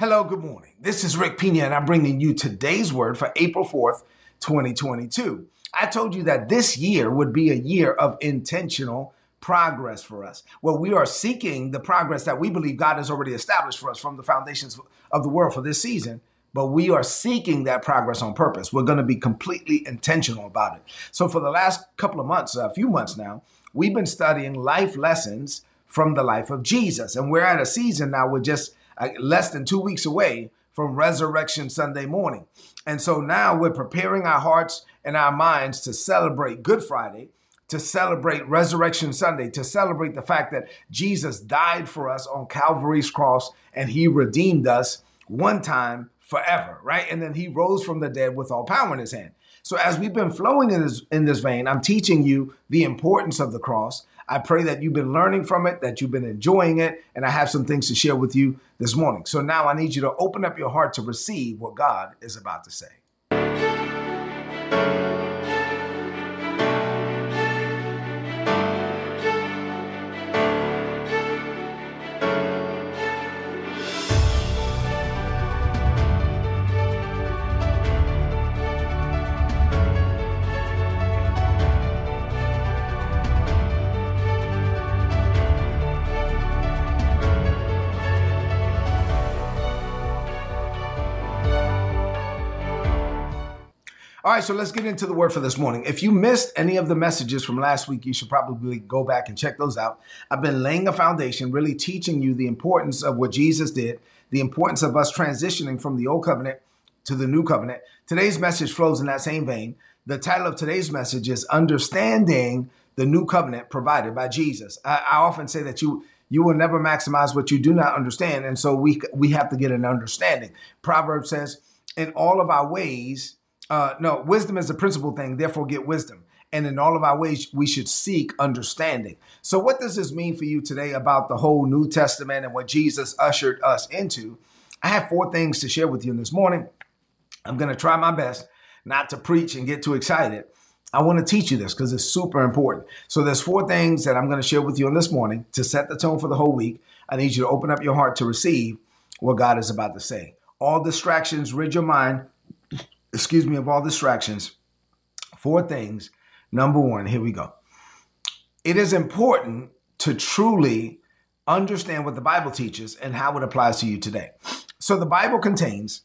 Hello, good morning. This is Rick Pina, and I'm bringing you today's word for April 4th, 2022. I told you that this year would be a year of intentional progress for us, where we are seeking the progress that we believe God has already established for us from the foundations of the world for this season. But we are seeking that progress on purpose. We're going to be completely intentional about it. So, for the last couple of months, a few months now, we've been studying life lessons from the life of Jesus. And we're at a season now, we're just less than two weeks away from Resurrection Sunday morning. And so now we're preparing our hearts and our minds to celebrate Good Friday, to celebrate Resurrection Sunday, to celebrate the fact that Jesus died for us on Calvary's cross and he redeemed us one time forever, right? And then he rose from the dead with all power in his hand. So as we've been flowing in this in this vein, I'm teaching you the importance of the cross. I pray that you've been learning from it, that you've been enjoying it, and I have some things to share with you this morning. So now I need you to open up your heart to receive what God is about to say. Right, so let's get into the word for this morning. If you missed any of the messages from last week, you should probably go back and check those out. I've been laying a foundation, really teaching you the importance of what Jesus did, the importance of us transitioning from the old covenant to the new covenant. Today's message flows in that same vein. The title of today's message is Understanding the New Covenant Provided by Jesus. I, I often say that you you will never maximize what you do not understand, and so we we have to get an understanding. Proverbs says, "In all of our ways." Uh, no, wisdom is the principal thing, therefore get wisdom. And in all of our ways, we should seek understanding. So, what does this mean for you today about the whole New Testament and what Jesus ushered us into? I have four things to share with you this morning. I'm going to try my best not to preach and get too excited. I want to teach you this because it's super important. So, there's four things that I'm going to share with you on this morning to set the tone for the whole week. I need you to open up your heart to receive what God is about to say. All distractions, rid your mind excuse me, of all distractions. Four things. Number one, here we go. It is important to truly understand what the Bible teaches and how it applies to you today. So the Bible contains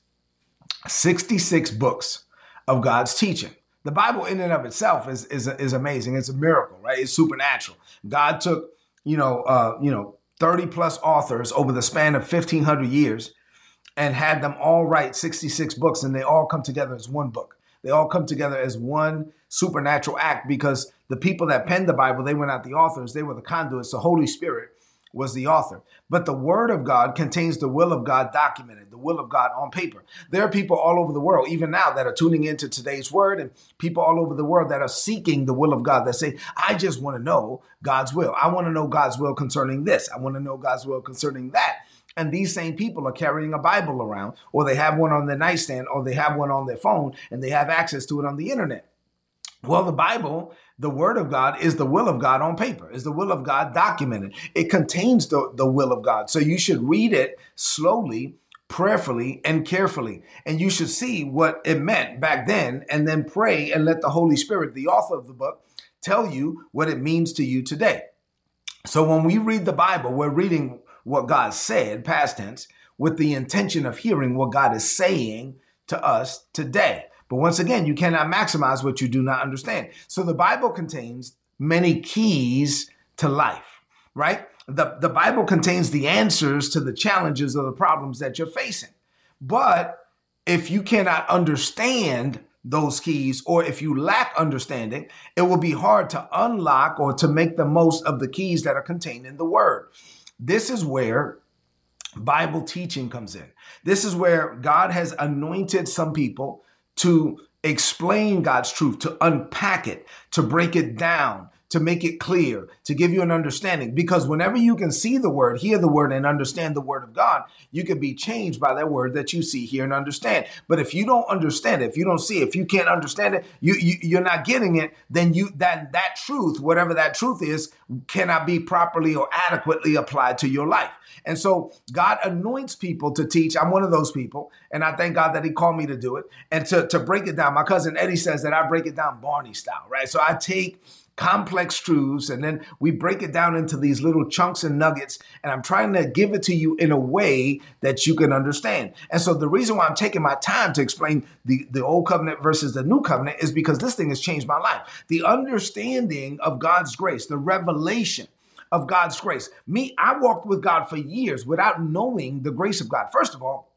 66 books of God's teaching. The Bible in and of itself is, is, is amazing. It's a miracle, right? It's supernatural. God took, you know, uh, you know, 30 plus authors over the span of 1500 years and had them all write 66 books and they all come together as one book. They all come together as one supernatural act because the people that penned the Bible, they were not the authors, they were the conduits. The Holy Spirit was the author. But the Word of God contains the will of God documented, the will of God on paper. There are people all over the world, even now, that are tuning into today's Word, and people all over the world that are seeking the will of God that say, I just want to know God's will. I want to know God's will concerning this. I want to know God's will concerning that. And these same people are carrying a Bible around, or they have one on their nightstand, or they have one on their phone, and they have access to it on the internet. Well, the Bible, the Word of God, is the will of God on paper, is the will of God documented. It contains the, the will of God. So you should read it slowly, prayerfully, and carefully. And you should see what it meant back then, and then pray and let the Holy Spirit, the author of the book, tell you what it means to you today. So when we read the Bible, we're reading what God said, past tense, with the intention of hearing what God is saying to us today. But once again, you cannot maximize what you do not understand. So the Bible contains many keys to life, right? The, the Bible contains the answers to the challenges or the problems that you're facing. But if you cannot understand those keys, or if you lack understanding, it will be hard to unlock or to make the most of the keys that are contained in the Word. This is where Bible teaching comes in. This is where God has anointed some people to explain God's truth, to unpack it, to break it down, to make it clear, to give you an understanding. Because whenever you can see the word, hear the word, and understand the word of God, you can be changed by that word that you see, hear, and understand. But if you don't understand it, if you don't see it, if you can't understand it, you, you you're not getting it, then you that that truth, whatever that truth is, cannot be properly or adequately applied to your life. And so God anoints people to teach. I'm one of those people. And I thank God that He called me to do it and to, to break it down. My cousin Eddie says that I break it down Barney style, right? So I take complex truths and then we break it down into these little chunks and nuggets and i'm trying to give it to you in a way that you can understand. And so the reason why i'm taking my time to explain the, the old covenant versus the new covenant is because this thing has changed my life. The understanding of god's grace the revelation of god's grace. Me i walked with god for years without knowing the grace of god. First of all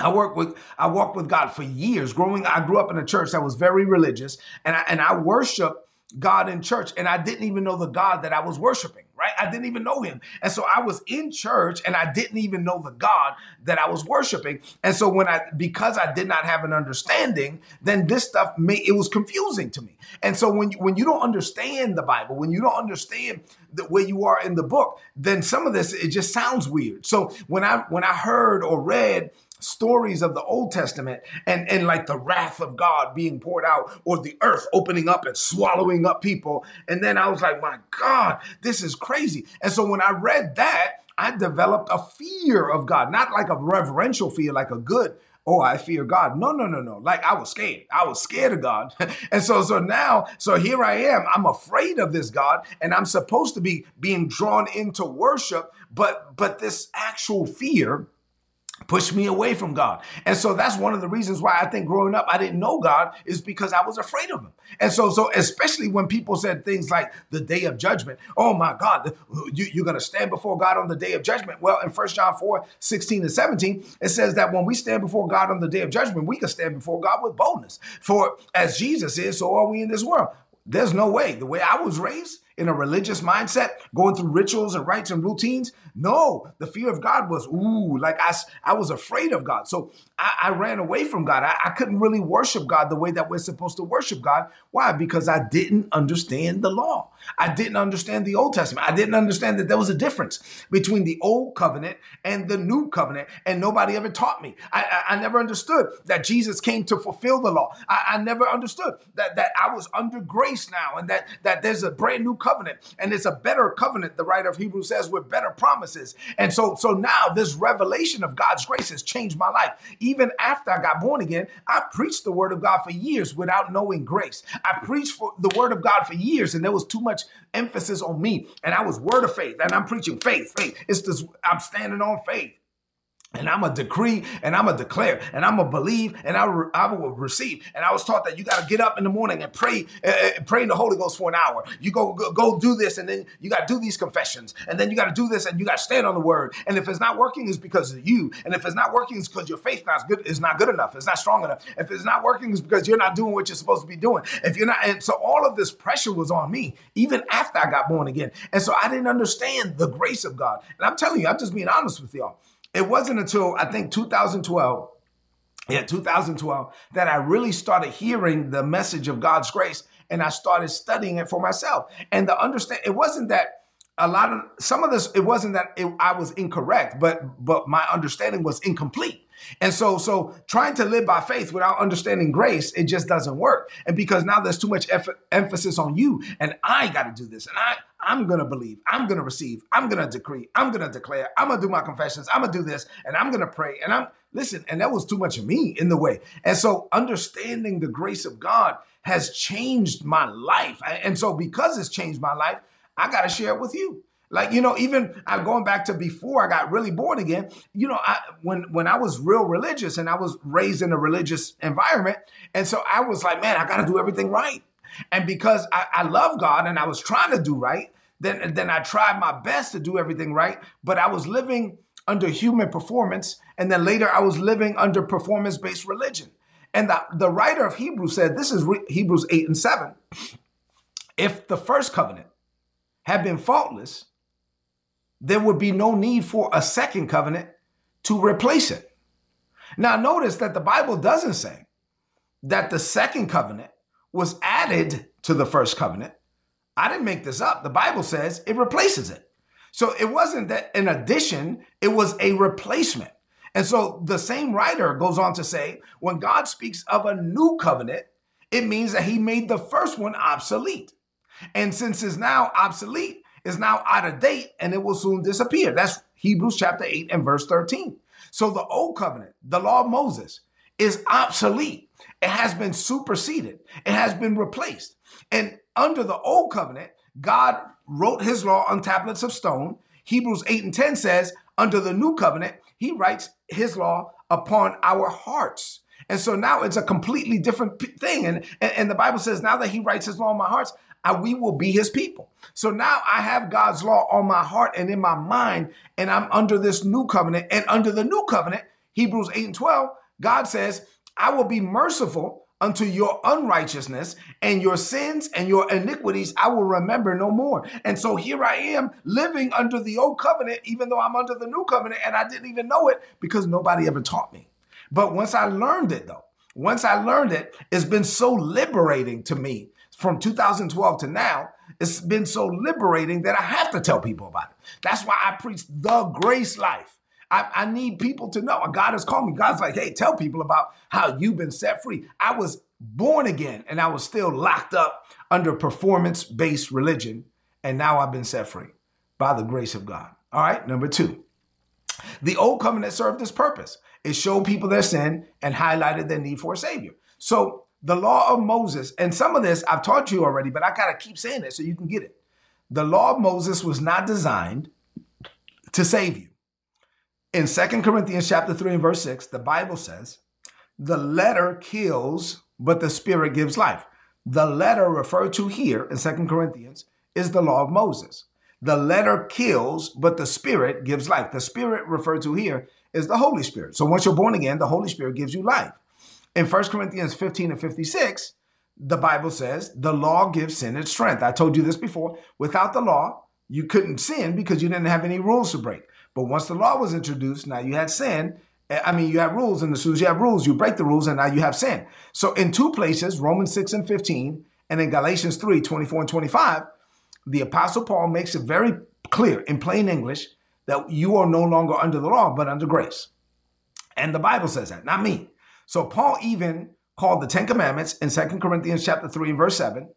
I worked with I walked with God for years. Growing, I grew up in a church that was very religious, and I, and I worship God in church, and I didn't even know the God that I was worshiping. Right? I didn't even know Him, and so I was in church, and I didn't even know the God that I was worshiping. And so when I, because I did not have an understanding, then this stuff made it was confusing to me. And so when you, when you don't understand the Bible, when you don't understand the, where you are in the book, then some of this it just sounds weird. So when I when I heard or read stories of the Old Testament and, and like the wrath of God being poured out or the earth opening up and swallowing up people. And then I was like, my God, this is crazy. And so when I read that, I developed a fear of God, not like a reverential fear, like a good, oh, I fear God. No, no, no, no. Like I was scared. I was scared of God. and so, so now, so here I am. I'm afraid of this God and I'm supposed to be being drawn into worship. But, but this actual fear pushed me away from God. And so that's one of the reasons why I think growing up I didn't know God is because I was afraid of him. And so so especially when people said things like the day of judgment, oh my God, you, are to stand before God on the day of judgment. Well, in 1 John 4, 16 and 17, it says that when we stand before God on the day of judgment, we can stand before God with boldness. For as Jesus is, so are we in this world. There's no way. The way I was raised, in a religious mindset, going through rituals and rites and routines. No, the fear of God was, ooh, like I, I was afraid of God. So I, I ran away from God. I, I couldn't really worship God the way that we're supposed to worship God. Why? Because I didn't understand the law. I didn't understand the Old Testament. I didn't understand that there was a difference between the Old Covenant and the New Covenant, and nobody ever taught me. I, I, I never understood that Jesus came to fulfill the law. I, I never understood that, that I was under grace now and that, that there's a brand new covenant and it's a better covenant, the writer of Hebrews says, with better promises. And so, so now this revelation of God's grace has changed my life. Even after I got born again, I preached the word of God for years without knowing grace. I preached for the word of God for years, and there was too much emphasis on me. And I was word of faith, and I'm preaching faith, faith. It's this, I'm standing on faith. And I'm a decree and I'm a declare and I'm a believe and I, re- I will receive. And I was taught that you got to get up in the morning and pray, uh, pray in the Holy Ghost for an hour. You go, go, go do this and then you got to do these confessions and then you got to do this and you got to stand on the word. And if it's not working, it's because of you. And if it's not working, it's because your faith not good, is not good enough. It's not strong enough. If it's not working, it's because you're not doing what you're supposed to be doing. If you're not, and so all of this pressure was on me even after I got born again. And so I didn't understand the grace of God. And I'm telling you, I'm just being honest with y'all it wasn't until I think 2012, yeah, 2012, that I really started hearing the message of God's grace and I started studying it for myself. And the understand, it wasn't that a lot of some of this, it wasn't that it, I was incorrect, but but my understanding was incomplete. And so, so trying to live by faith without understanding grace, it just doesn't work. And because now there's too much emphasis on you, and I got to do this, and I, I'm gonna believe, I'm gonna receive, I'm gonna decree, I'm gonna declare, I'm gonna do my confessions, I'm gonna do this, and I'm gonna pray, and I'm listen. And that was too much of me in the way. And so, understanding the grace of God has changed my life. And so, because it's changed my life, I got to share it with you. Like, you know, even I'm going back to before I got really born again, you know, I, when, when I was real religious and I was raised in a religious environment. And so I was like, man, I got to do everything right. And because I, I love God and I was trying to do right, then, then I tried my best to do everything right. But I was living under human performance. And then later I was living under performance based religion. And the, the writer of Hebrews said, this is Re- Hebrews 8 and 7. If the first covenant had been faultless, there would be no need for a second covenant to replace it. Now, notice that the Bible doesn't say that the second covenant was added to the first covenant. I didn't make this up. The Bible says it replaces it. So it wasn't that an addition, it was a replacement. And so the same writer goes on to say when God speaks of a new covenant, it means that he made the first one obsolete. And since it's now obsolete, it's now out of date and it will soon disappear. That's Hebrews chapter 8 and verse 13. So the old covenant, the law of Moses, is obsolete. It has been superseded. It has been replaced. And under the old covenant, God wrote his law on tablets of stone. Hebrews 8 and 10 says, under the new covenant, he writes his law upon our hearts. And so now it's a completely different thing. And, and, and the Bible says, now that he writes his law on my hearts, We will be his people. So now I have God's law on my heart and in my mind, and I'm under this new covenant. And under the new covenant, Hebrews 8 and 12, God says, I will be merciful unto your unrighteousness and your sins and your iniquities I will remember no more. And so here I am living under the old covenant, even though I'm under the new covenant, and I didn't even know it because nobody ever taught me. But once I learned it, though, once I learned it, it's been so liberating to me from 2012 to now. It's been so liberating that I have to tell people about it. That's why I preach the grace life. I, I, need people to know. God has called me. God's like, hey, tell people about how you've been set free. I was born again and I was still locked up under performance based religion. And now I've been set free by the grace of God. All right, number two. The old covenant served this purpose. It showed people their sin and highlighted their need for a savior. So the law of Moses, and some of this I've taught you already, but I gotta keep saying it so you can get it. The law of Moses was not designed to save you. In Second Corinthians chapter 3 and verse 6, the Bible says, the letter kills, but the spirit gives life. The letter referred to here in Second Corinthians is the law of Moses. The letter kills, but the spirit gives life. The spirit referred to here is the Holy Spirit. So once you're born again, the Holy Spirit gives you life. In 1 Corinthians 15 and 56, the Bible says the law gives sin its strength. I told you this before. Without the law, you couldn't sin because you didn't have any rules to break. But once the law was introduced, now you had sin. Eh, I mean, you have rules, and as soon as you have rules, you break the rules, and now you have sin. So in two places, Romans 6 and 15, and in Galatians 3, 24 and 25, the Apostle Paul makes it very clear in plain English that you are no longer under the law, but under grace. And the Bible says that, not me. So Paul even called the Ten Commandments in Second Corinthians chapter 3 and verse 7,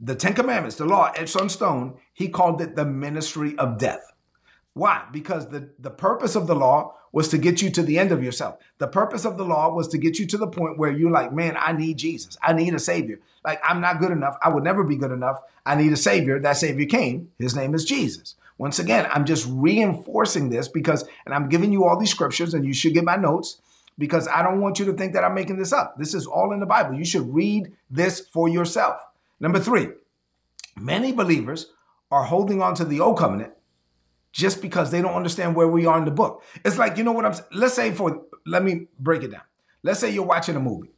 the Ten Commandments, the law etched on stone, he called it the ministry of death. Why? Because the, the purpose of the law was to get you to the end of yourself. The purpose of the law was to get you to the point where you're like, man, I need Jesus. I need a savior. Like, I'm not good enough. I would never be good enough. I need a savior. That savior came. His name is Jesus. Once again, I'm just reinforcing this because, and I'm giving you all these scriptures, and you should get my notes because I don't want you to think that I'm making this up. This is all in the Bible. You should read this for yourself. Number three, many believers are holding on to the old covenant just because they don't understand where we are in the book. It's like, you know what I'm saying? Let's say for, let me break it down. Let's say you're watching a movie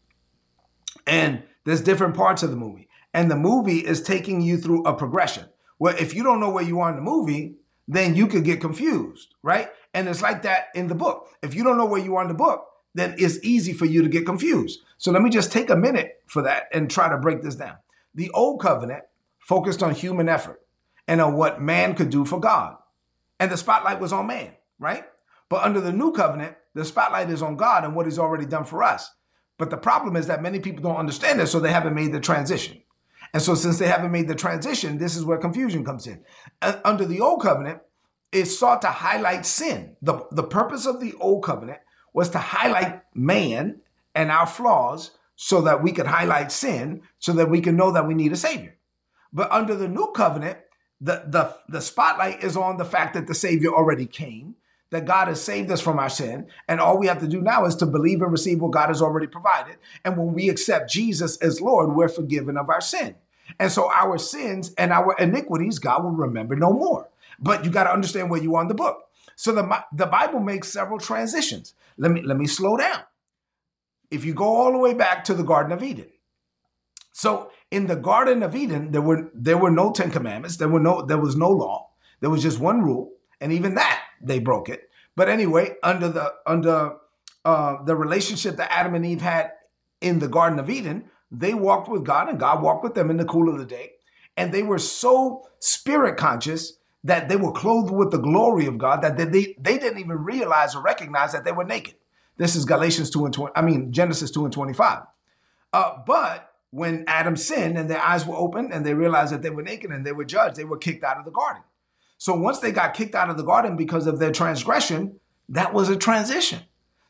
and there's different parts of the movie and the movie is taking you through a progression. Well, if you don't know where you are in the movie, then you could get confused, right? And it's like that in the book. If you don't know where you are in the book, then it's easy for you to get confused. So let me just take a minute for that and try to break this down. The old covenant focused on human effort and on what man could do for God and the spotlight was on man, right? But under the new covenant, the spotlight is on God and what he's already done for us. But the problem is that many people don't understand this, so they haven't made the transition. And so, since they haven't made the transition, this is where confusion comes in. Uh, under the old covenant, it sought to highlight sin. The, the purpose of the old covenant was to highlight man and our flaws so that we could highlight sin, so that we can know that we need a savior. But under the new covenant, the, the, the spotlight is on the fact that the Savior already came, that God has saved us from our sin. And all we have to do now is to believe and receive what God has already provided. And when we accept Jesus as Lord, we're forgiven of our sin. And so our sins and our iniquities, God will remember no more. But you got to understand where you are in the book. So the, the Bible makes several transitions. Let me, let me slow down. If you go all the way back to the Garden of Eden. So in the Garden of Eden, there were there were no Ten Commandments. There were no there was no law. There was just one rule, and even that they broke it. But anyway, under the under uh, the relationship that Adam and Eve had in the Garden of Eden, they walked with God, and God walked with them in the cool of the day. and they were so spirit conscious that they were clothed with the glory of God that they, they didn't even realize or recognize that they were naked. This is Galatians 2 and 20, I mean, Genesis 2 and 25. Uh, but when Adam sinned and their eyes were opened and they realized that they were naked and they were judged, they were kicked out of the garden. So once they got kicked out of the garden because of their transgression, that was a transition.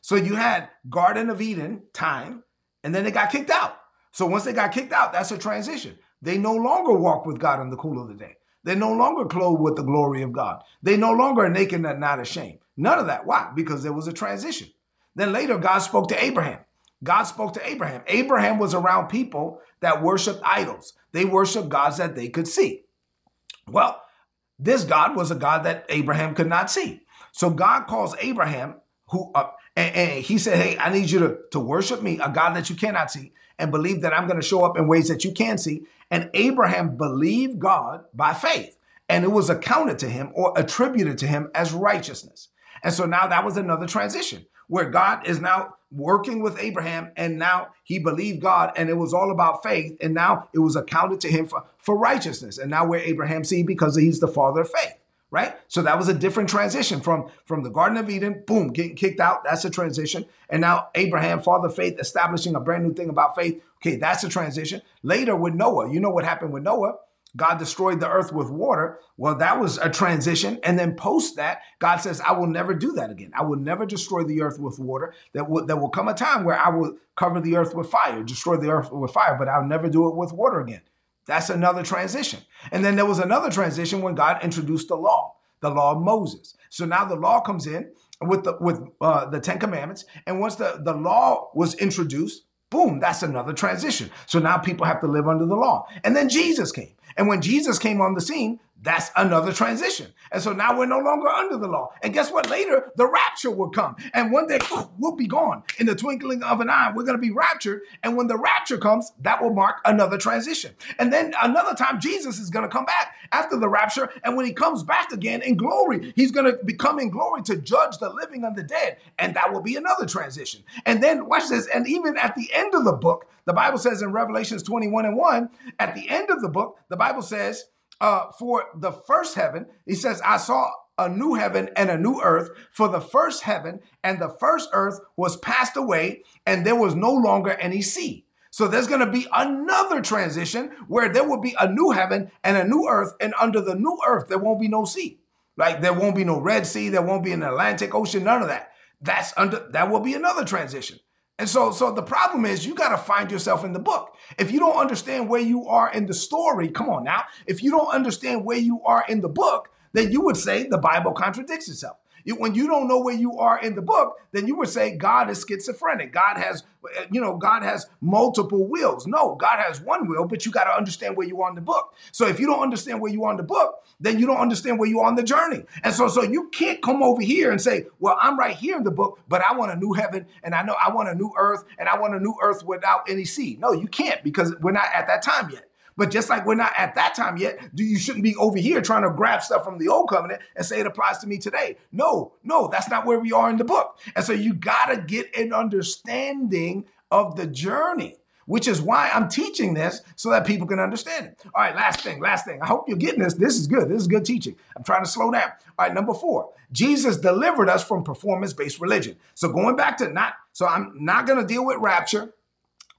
So you had Garden of Eden time, and then they got kicked out. So once they got kicked out, that's a transition. They no longer walk with God in the cool of the day. They're no longer clothed with the glory of God. They no longer are naked and not ashamed. None of that. Why? Because there was a transition. Then later, God spoke to Abraham. God spoke to Abraham. Abraham was around people that worshiped idols. They worshiped gods that they could see. Well, this God was a God that Abraham could not see. So God calls Abraham, who uh, and, and, he said, Hey, I need you to, to worship me, a God that you cannot see, and believe that I'm going to show up in ways that you can see. And Abraham believed God by faith, and it was accounted to him or attributed to him as righteousness. And so now that was another transition where God is now working with Abraham, and now he believed God, and it was all about faith, and now it was accounted to him for, for righteousness. And now we're Abraham's seed because he's the father of faith right? So that was a different transition from from the Garden of Eden, boom, getting kicked out. That's a transition. And now Abraham, father of faith, establishing a brand new thing about faith. Okay, that's a transition. Later with Noah, you know what happened with Noah? God destroyed the earth with water. Well, that was a transition. And then post that, God says, I will never do that again. I will never destroy the earth with water. That will, there will come a time where I will cover the earth with fire, destroy the earth with fire, but I'll never do it with water again. That's another transition. And then there was another transition when God introduced the law, the law of Moses. So now the law comes in with the with uh, the Ten Commandments, and once the the law was introduced, boom, that's another transition. So now people have to live under the law. And then Jesus came, and when Jesus came on the scene, that's another transition. And so now we're no longer under the law. And guess what? Later, the rapture will come. And one day, we'll be gone. In the twinkling of an eye, we're going to be raptured. And when the rapture comes, that will mark another transition. And then another time, Jesus is going to come back after the rapture. And when he comes back again in glory, he's going to become in glory to judge the living and the dead. And that will be another transition. And then, watch this. And even at the end of the book, the Bible says in Revelations 21 and 1, at the end of the book, the Bible says, uh, for the first heaven, he says, I saw a new heaven and a new earth. For the first heaven and the first earth was passed away, and there was no longer any sea. So there's going to be another transition where there will be a new heaven and a new earth, and under the new earth, there won't be no sea. Like there won't be no Red Sea, there won't be an Atlantic Ocean, none of that. That's under that will be another transition. And so, so the problem is you got to find yourself in the book. If you don't understand where you are in the story, come on now. If you don't understand where you are in the book, then you would say the Bible contradicts itself when you don't know where you are in the book, then you would say God is schizophrenic. God has, you know, God has multiple wills. No, God has one will, but you got to understand where you are in the book. So if you don't understand where you are in the book, then you don't understand where you are on the journey. And so, so you can't come over here and say, well, I'm right here in the book, but I want a new heaven and I know I want a new earth and I want a new earth without any sea. No, you can't because we're not at that time yet. But just like we're not at that time yet, do you shouldn't be over here trying to grab stuff from the old covenant and say it applies to me today. No, no, that's not where we are in the book. And so you gotta get an understanding of the journey which is why I'm teaching this so that people can understand it. All right, last thing, last thing. I hope you're getting this. This is good. This is good teaching. I'm trying to slow down. All right, number four, Jesus delivered us from performance based religion. So going back to not, so I'm not going to deal with rapture.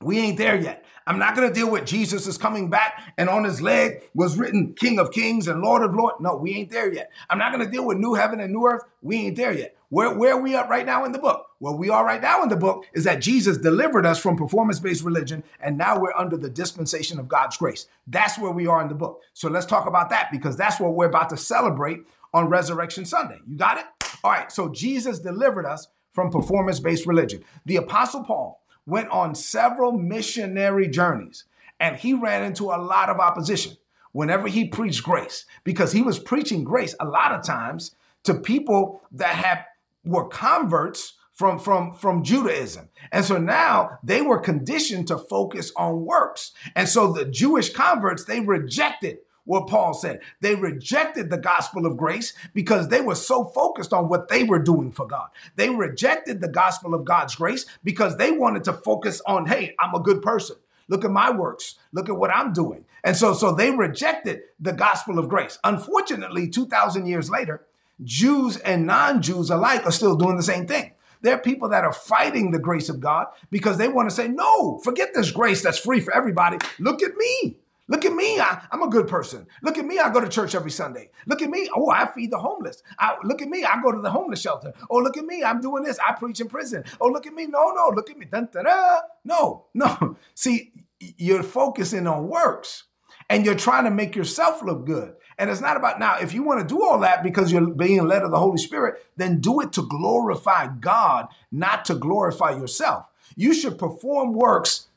We ain't there yet. I'm not going to deal with Jesus is coming back and on his leg was written King of Kings and Lord of Lords. No, we ain't there yet. I'm not going to deal with new heaven and new earth. We ain't there yet. Where, where are we at right now in the book? Where we are right now in the book is that Jesus delivered us from performance based religion and now we're under the dispensation of God's grace. That's where we are in the book. So let's talk about that because that's what we're about to celebrate on Resurrection Sunday. You got it? All right. So Jesus delivered us from performance based religion. The Apostle Paul went on several missionary journeys and he ran into a lot of opposition whenever he preached grace because he was preaching grace a lot of times to people that had were converts from from from Judaism. And so now they were conditioned to focus on works. And so the Jewish converts they rejected what Paul said. They rejected the gospel of grace because they were so focused on what they were doing for God. They rejected the gospel of God's grace because they wanted to focus on, hey, I'm a good person. Look at my works. Look at what I'm doing. And so, so they rejected the gospel of grace. Unfortunately, 2,000 years later, Jews and non Jews alike are still doing the same thing. There are people that are fighting the grace of God because they want to say, no, forget this grace that's free for everybody. Look at me. Look at me. I, am a good person. Look at me. I go to church every Sunday. Look at me. Oh, I feed the homeless. I, look at me. I go to the homeless shelter. Oh, look at me. I'm doing this. I preach in prison. Oh, look at me. No, no. Look at me. Dun, dun, dun. No, no. See, you're focusing on works and you're trying to make yourself look good. And it's not about now, if you want to do all that because you're being led of the Holy Spirit, then do it to glorify God, not to glorify yourself. You should perform works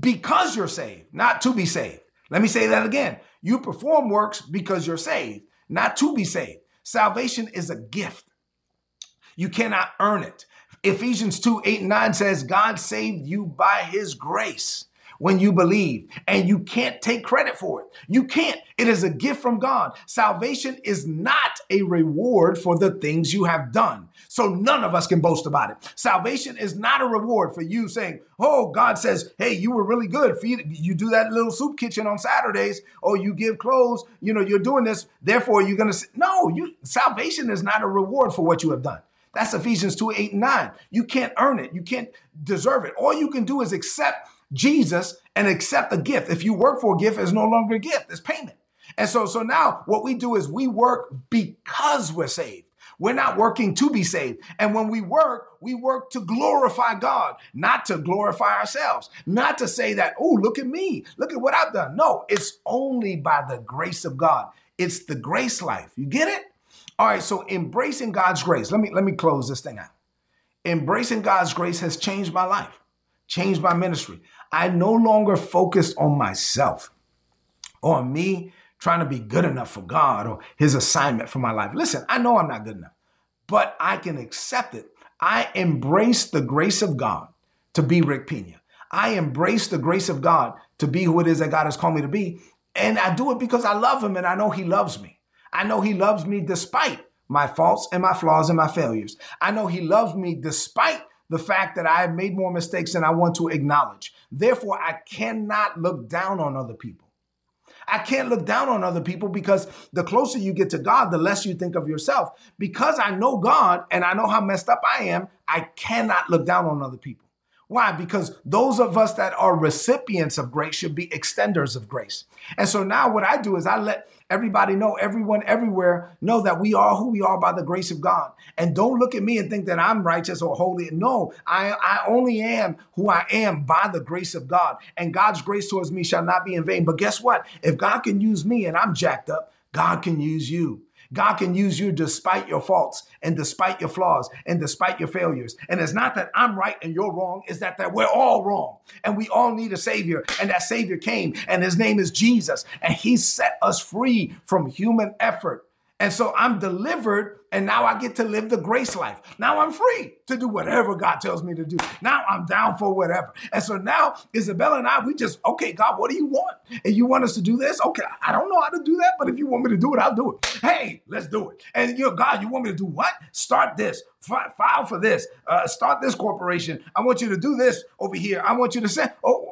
because you're saved, not to be saved. Let me say that again. You perform works because you're saved, not to be saved. Salvation is a gift. You cannot earn it. Ephesians 2 8 and 9 says, God saved you by his grace when you believe, and you can't take credit for it. You can't. It is a gift from God. Salvation is not a reward for the things you have done. So none of us can boast about it. Salvation is not a reward for you saying, Oh, God says, Hey, you were really good. You do that little soup kitchen on Saturdays, or you give clothes, you know, you're doing this. Therefore, you're going to, say no, you, salvation is not a reward for what you have done. That's Ephesians 2 8 and 9. You can't earn it. You can't deserve it. All you can do is accept Jesus and accept a gift. If you work for a gift, it's no longer a gift, it's payment. And so, so now what we do is we work because we're saved. We're not working to be saved. And when we work, we work to glorify God, not to glorify ourselves, not to say that, oh, look at me, look at what I've done. No, it's only by the grace of God. It's the grace life. You get it? All right, so embracing God's grace. Let me let me close this thing out. Embracing God's grace has changed my life, changed my ministry. I no longer focused on myself on me trying to be good enough for God or his assignment for my life. Listen, I know I'm not good enough, but I can accept it. I embrace the grace of God to be Rick Pina. I embrace the grace of God to be who it is that God has called me to be. And I do it because I love him and I know he loves me. I know he loves me despite my faults and my flaws and my failures. I know he loves me despite the fact that I have made more mistakes than I want to acknowledge. Therefore, I cannot look down on other people. I can't look down on other people because the closer you get to God, the less you think of yourself. Because I know God and I know how messed up I am, I cannot look down on other people. Why? Because those of us that are recipients of grace should be extenders of grace. And so now what I do is I let everybody know, everyone everywhere know that we are who we are by the grace of God. And don't look at me and think that I'm righteous or holy. No, I, I only am who I am by the grace of God. And God's grace towards me shall not be in vain. But guess what? If God can use me and I'm jacked up, God can use you. God can use you despite your faults and despite your flaws and despite your failures. And it's not that I'm right and you're wrong, it's that, that we're all wrong. And we all need a Savior. And that Savior came, and his name is Jesus. And he set us free from human effort. And so I'm delivered and now I get to live the grace life. Now I'm free to do whatever God tells me to do. Now I'm down for whatever. And so now Isabella and I, we just, okay, God, what do you want? And you want us to do this? Okay, I don't know how to do that, but if you want me to do it, I'll do it. Hey, let's do it. And you know, God, you want me to do what? Start this, file for this, uh, start this corporation. I want you to do this over here. I want you to say, oh,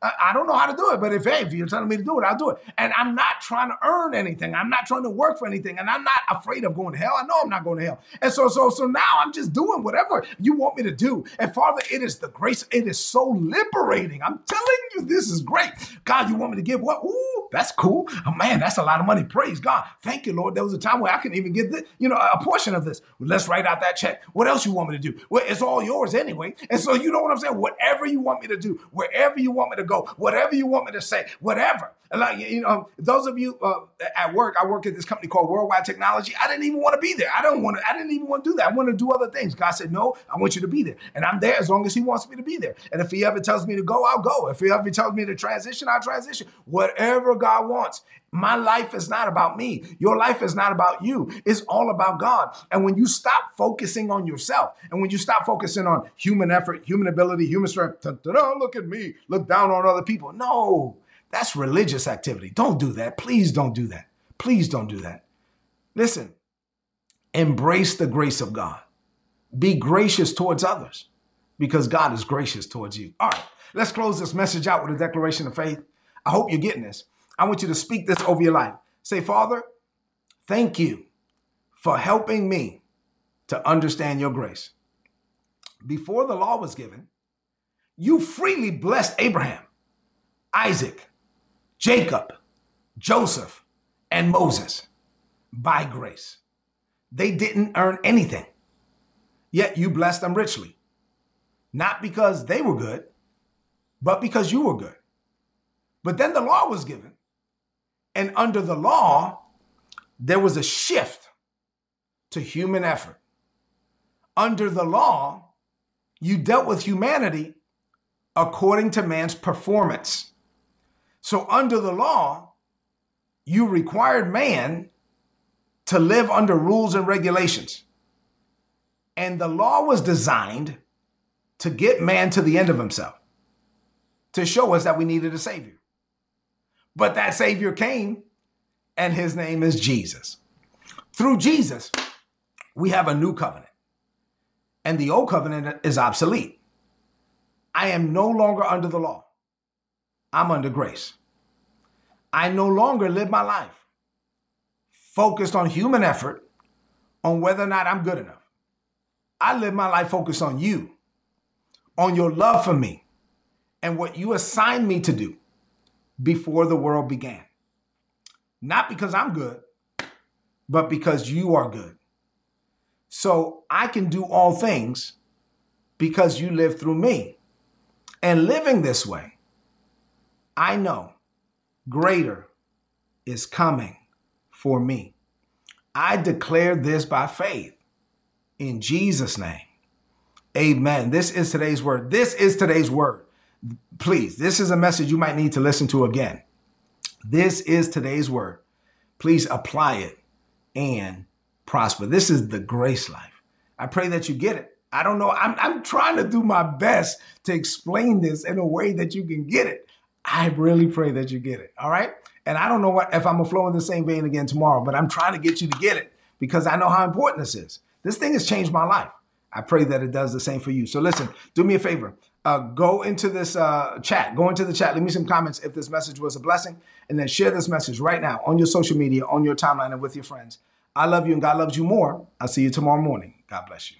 I, don't know how to do it, but if hey, if you're telling me to do it, I'll do it. And I'm not trying to earn anything. I'm not trying to work for anything, and I'm not afraid of going to hell. I know I'm not going to hell. And so, so, so now I'm just doing whatever you want me to do. And Father, it is the grace. It is so liberating. I'm telling you, this is great. God, you want me to give what? Ooh, that's cool. Oh man, that's a lot of money. Praise God. Thank you, Lord. There was a time where I couldn't even get this, you know, a portion of this. Well, let's write out that check. What else you want me to do? Well, it's all yours anyway. And so you know what I'm saying? Whatever you want me to do, wherever you want me to go, whatever you want me to say, whatever. Like you know, those of you uh, at work, I work at this company called Worldwide Technology. I didn't even want to be there. I don't want to. I didn't even want to do that. I want to do other things. God said, "No, I want you to be there," and I'm there as long as He wants me to be there. And if He ever tells me to go, I'll go. If He ever tells me to transition, I'll transition. Whatever God wants. My life is not about me. Your life is not about you. It's all about God. And when you stop focusing on yourself, and when you stop focusing on human effort, human ability, human strength, look at me, look down on other people. No, that's religious activity. Don't do that. Please don't do that. Please don't do that. Listen, embrace the grace of God. Be gracious towards others. because God is gracious towards you. All right, let's close this message out with a declaration of faith. I hope you're getting this. I want you to speak this over your life. Say, Father, thank you for helping me to understand your grace. Before the law was given, you freely blessed Abraham, Isaac, Jacob, Joseph, and Moses by grace. They didn't earn anything, yet you blessed them richly. Not because they were good, but because you were good. But then the law was given. And under the law, there was a shift to human effort. Under the law, you dealt with humanity according to man's performance. So, under the law, you required man to live under rules and regulations. And the law was designed to get man to the end of himself, to show us that we needed a Savior. But that Savior came, and his name is Jesus. Through Jesus, we have a new covenant, and the old covenant is obsolete. I am no longer under the law, I'm under grace. I no longer live my life focused on human effort on whether or not I'm good enough. I live my life focused on you on your love for me and what you assigned me to do before the world began. Not because I'm good, but because you are good. So I can do all things because you live through me. And living this way, I know greater is coming for me. I declare this by faith in Jesus' name. Amen. This is today's word. This is today's word. Please, this is a message you might need to listen to again. This is today's word. Please apply it and prosper. This is the grace life. I pray that you get it. I don't know. I'm, I'm trying to do my best to explain this in a way that you can get it. I really pray that you get it. All right. And I don't know what if I'm gonna flow in the same vein again tomorrow, but I'm trying to get you to get it because I know how important this is. This thing has changed my life. I pray that it does the same for you. So listen, do me a favor. Uh, go into this uh, chat. Go into the chat. Leave me some comments if this message was a blessing, and then share this message right now on your social media, on your timeline, and with your friends. I love you, and God loves you more. I'll see you tomorrow morning. God bless you.